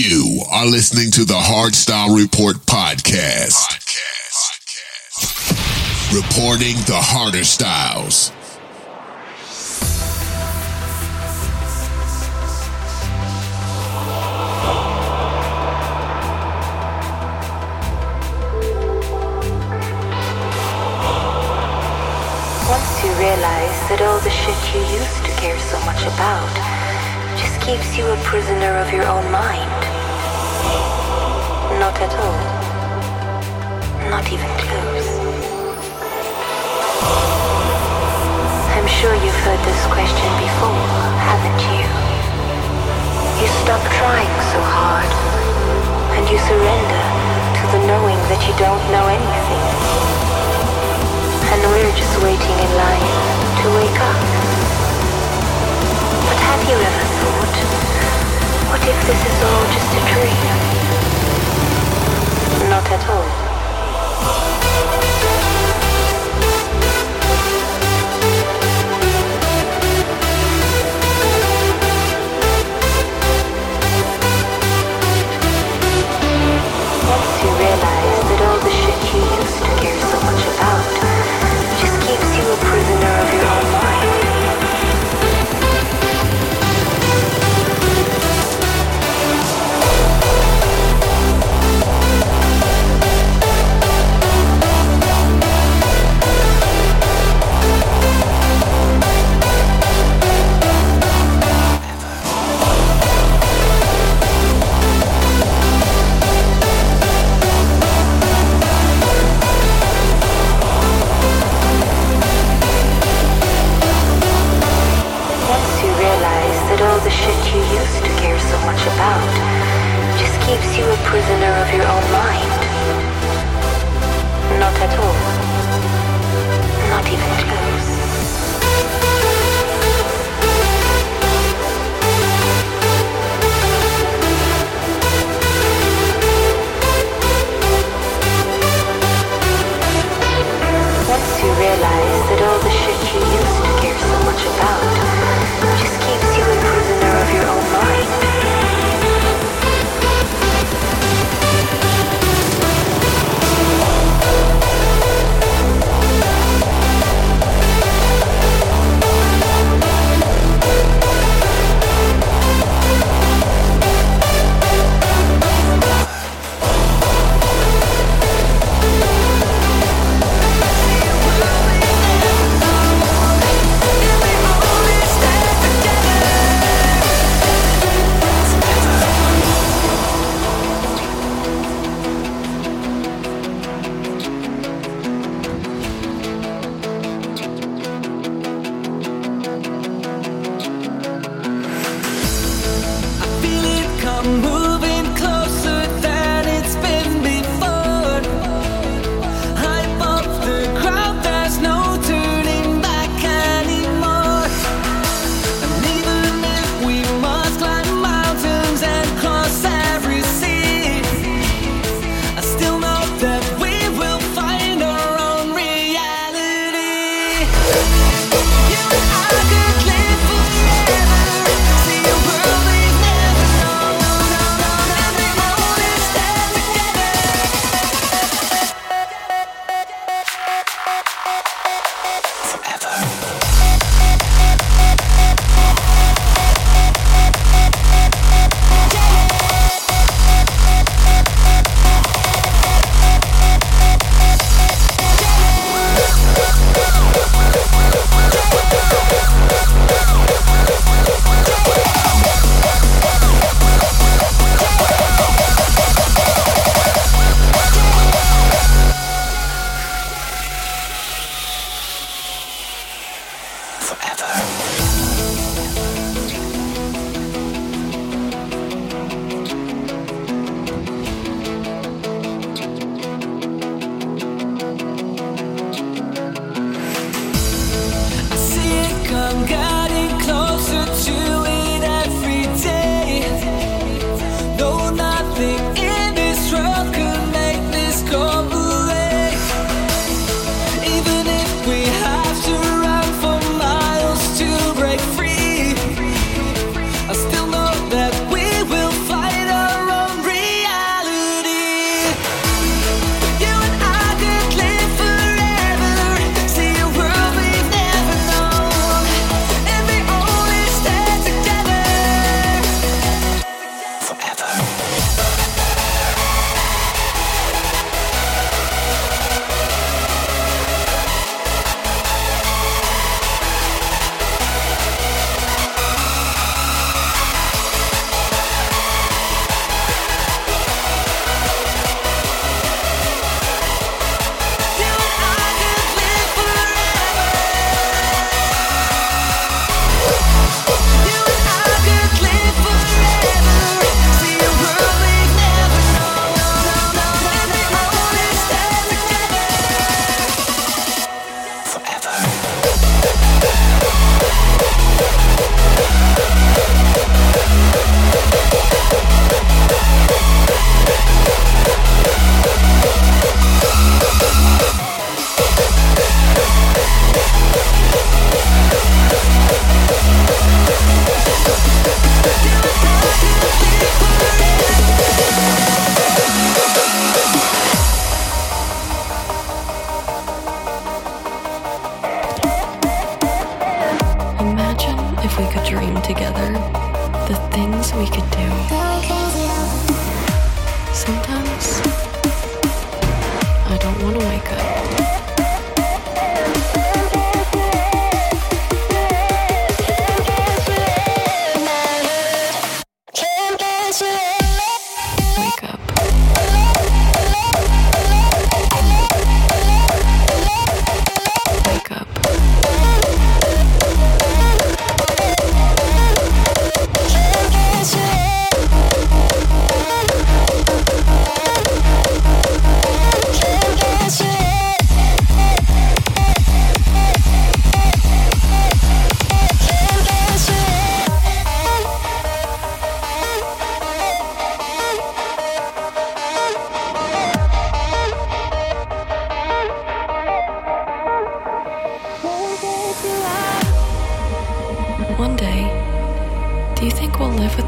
You are listening to the Hardstyle Report podcast. Podcast. Reporting the harder styles. Once you realize that all the shit you used to care so much about keeps you a prisoner of your own mind. Not at all. Not even close. I'm sure you've heard this question before, haven't you? You stop trying so hard, and you surrender to the knowing that you don't know anything. And we're just waiting in line to wake up. Have you ever thought, what if this is all just a dream? Not at all. Once you realize that all the shit you used to care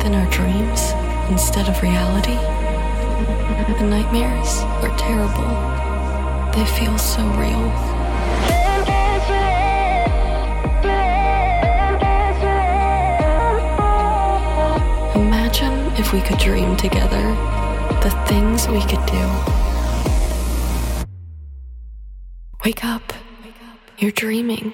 than our dreams instead of reality? The nightmares are terrible. They feel so real. Imagine if we could dream together the things we could do. Wake up. You're dreaming.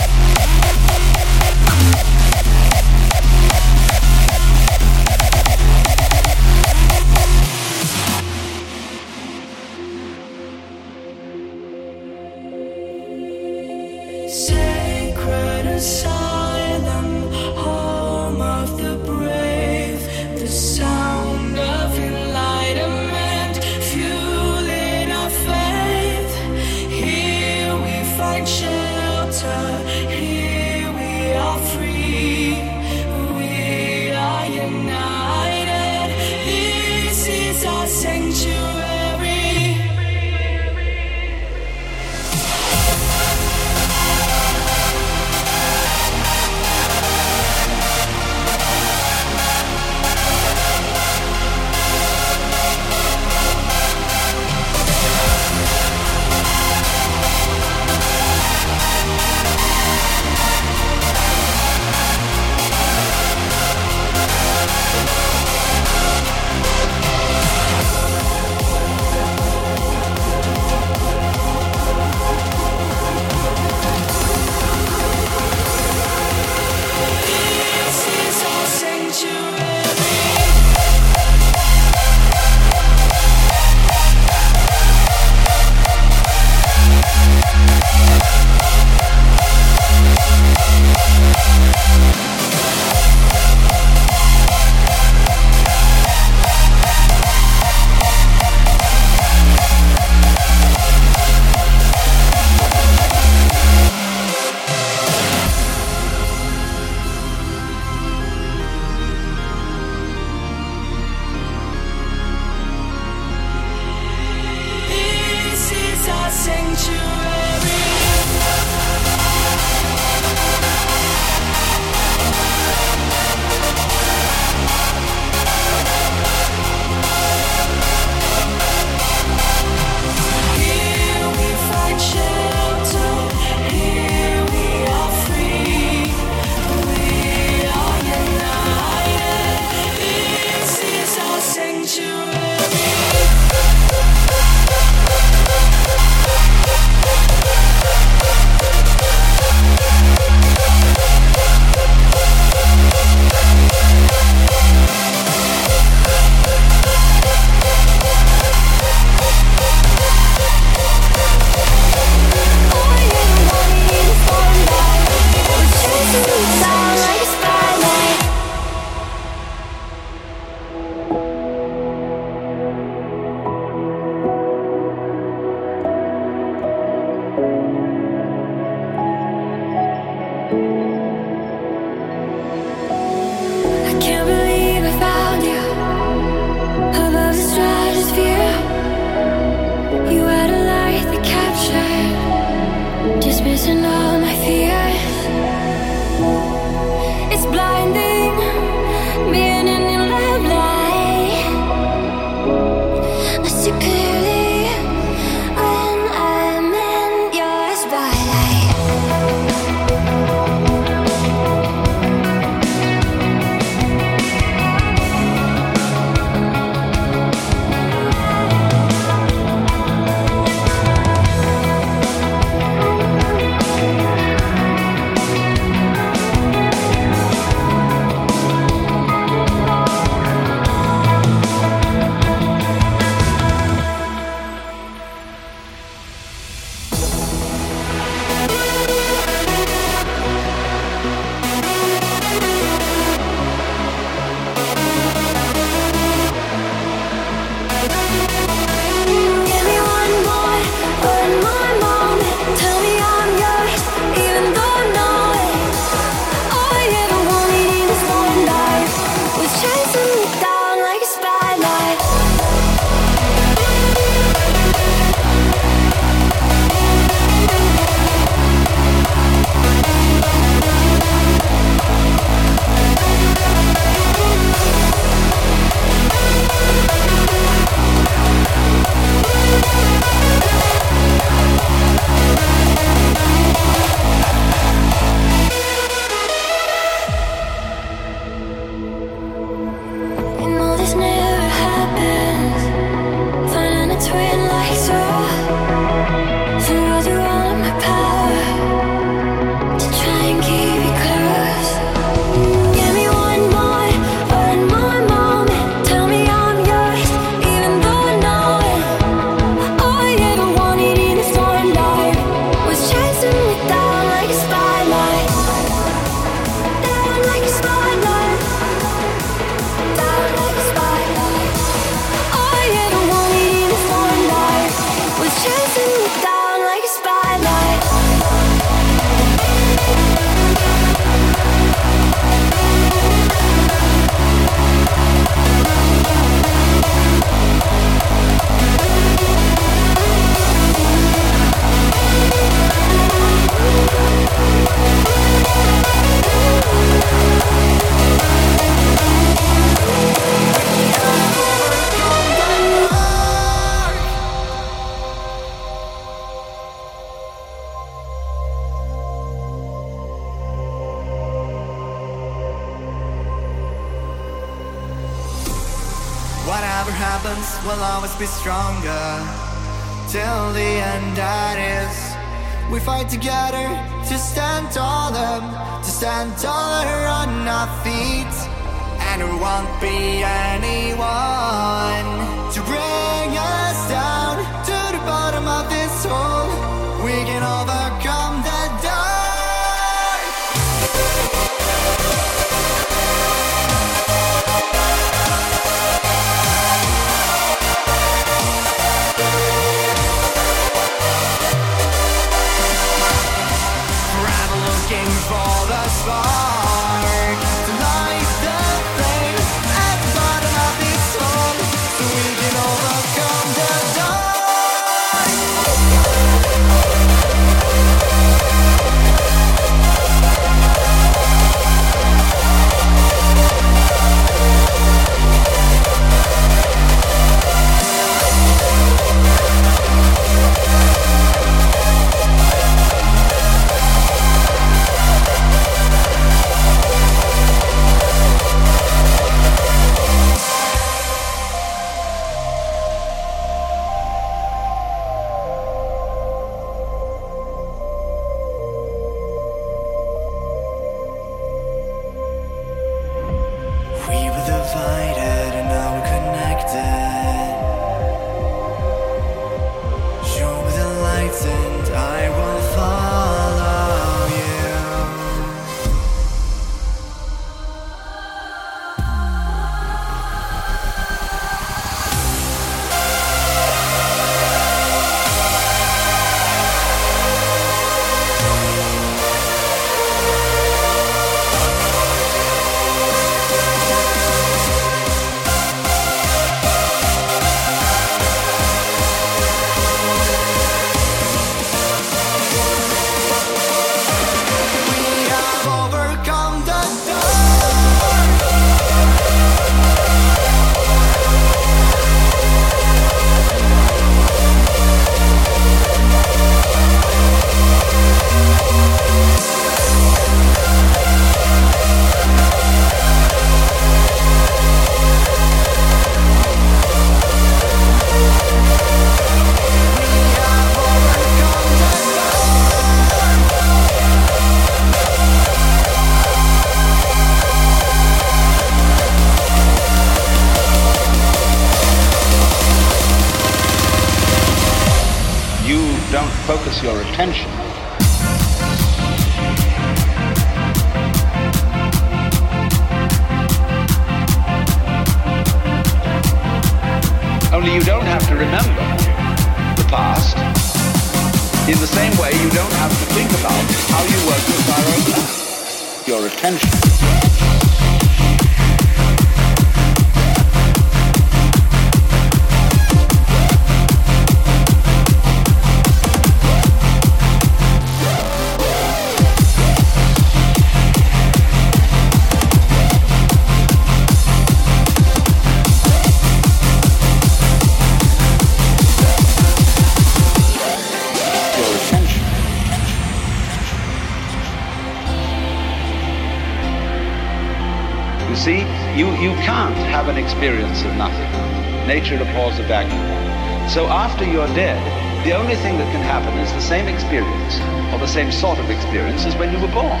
same sort of experience as when you were born.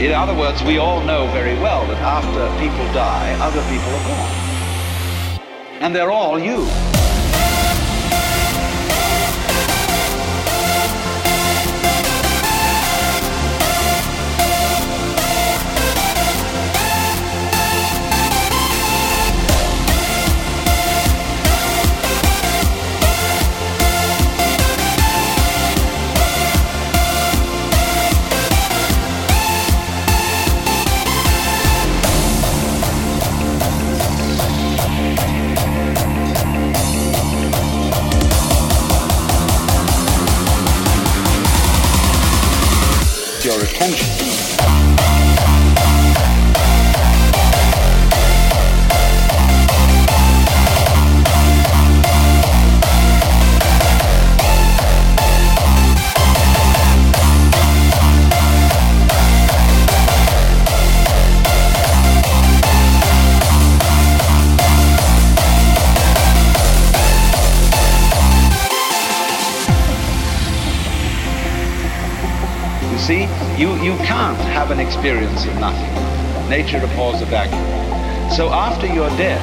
In other words, we all know very well that after people die, other people are born. And they're all you. Experience of nothing. Nature abhors a vacuum. So after you're dead,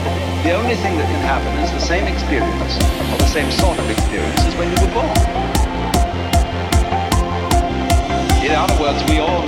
the only thing that can happen is the same experience, or the same sort of experience as when you were born. In other words, we all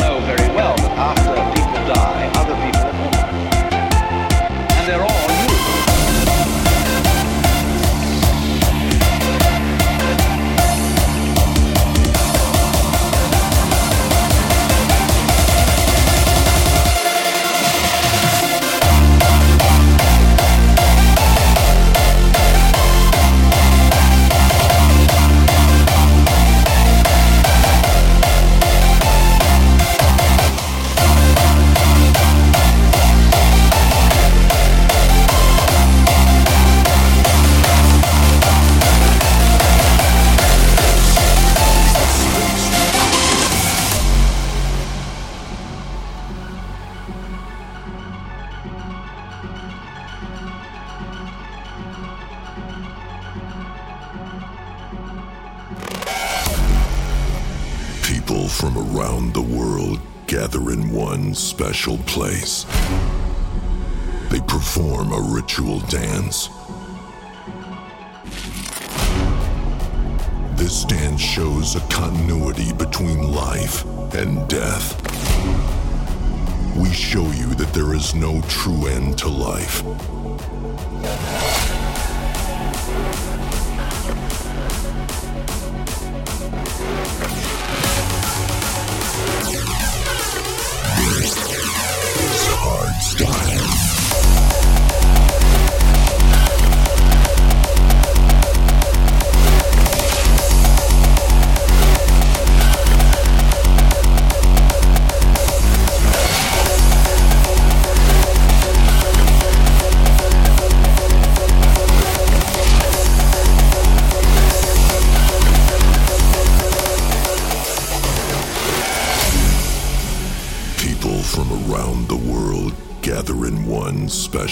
special place. They perform a ritual dance. This dance shows a continuity between life and death. We show you that there is no true end to life.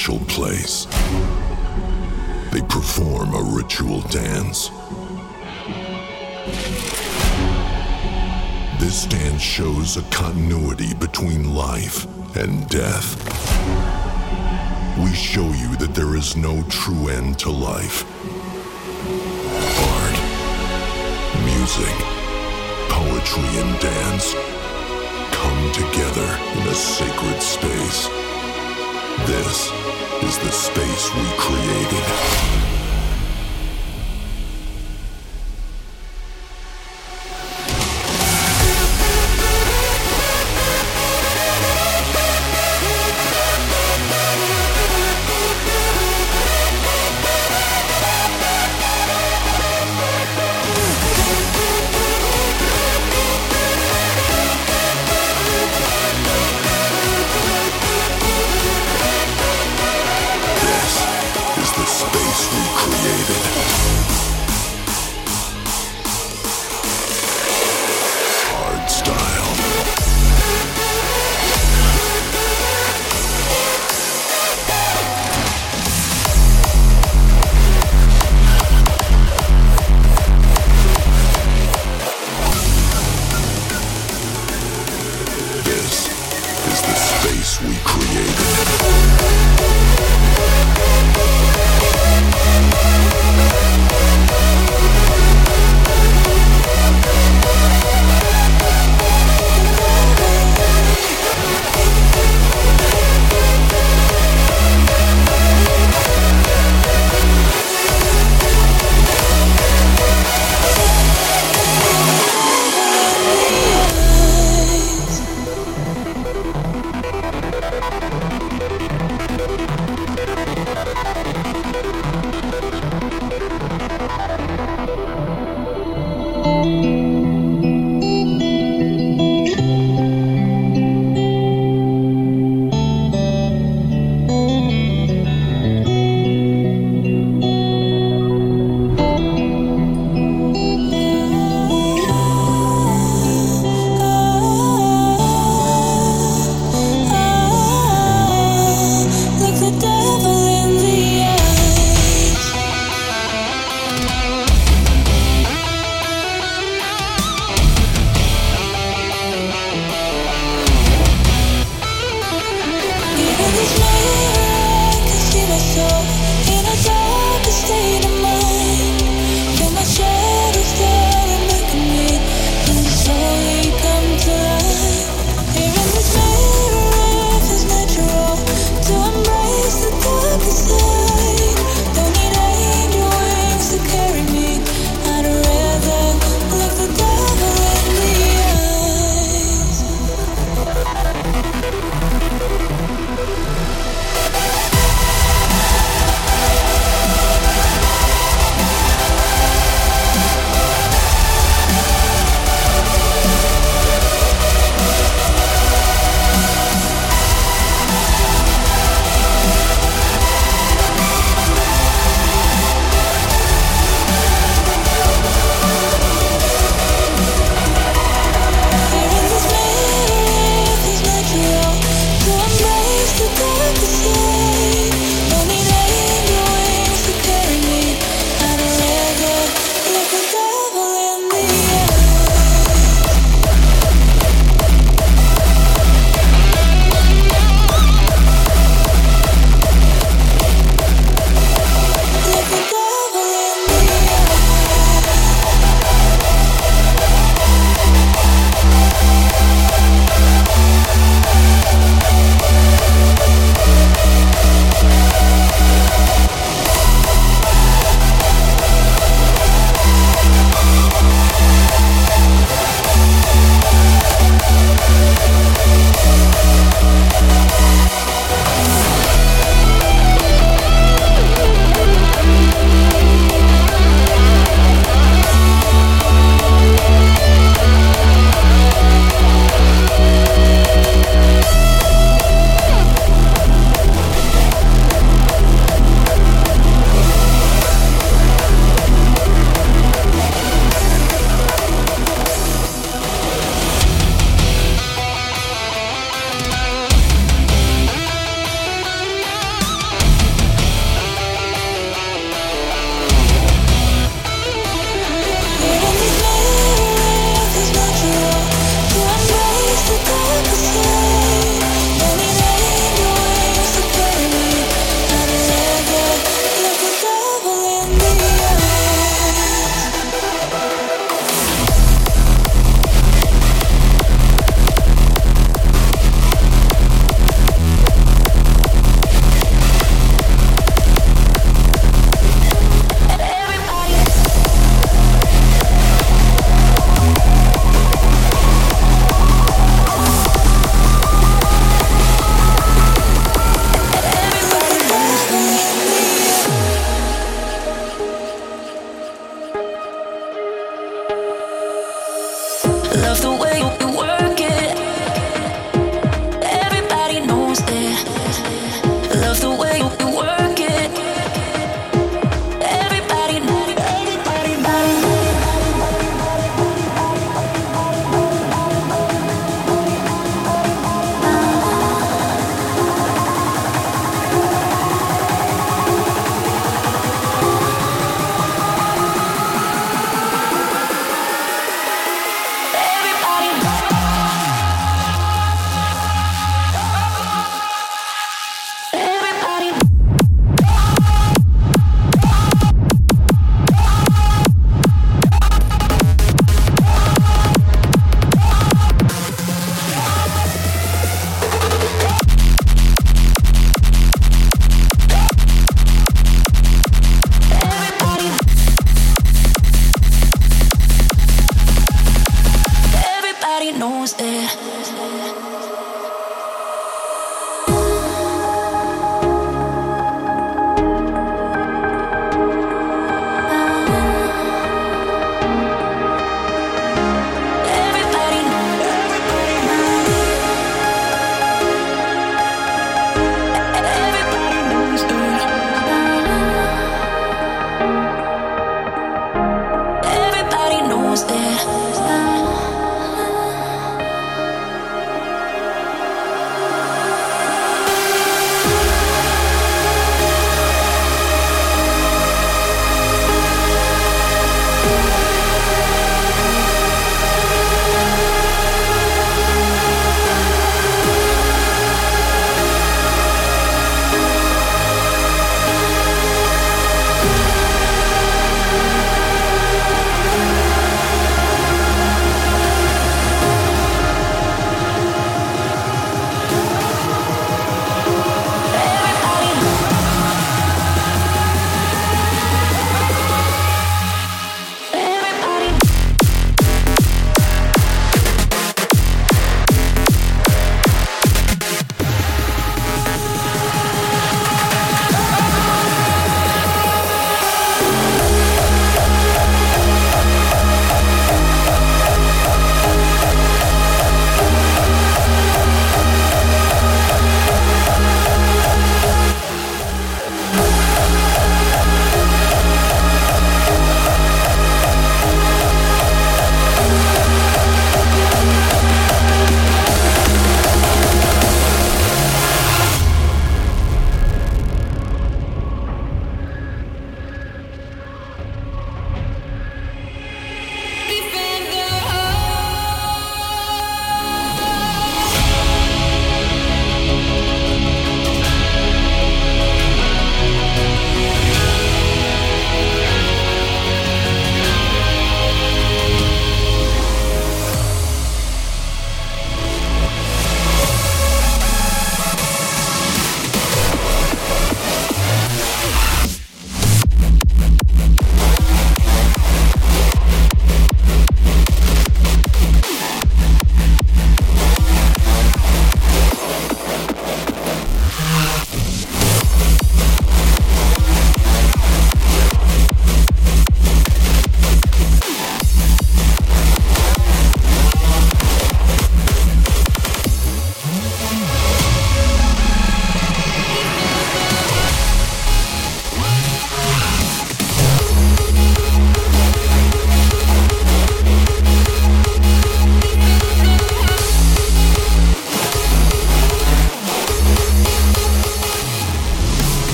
Special place. They perform a ritual dance. This dance shows a continuity between life and death. We show you that there is no true end to life. Art, music, poetry, and dance come together in a sacred space. This is the space we created.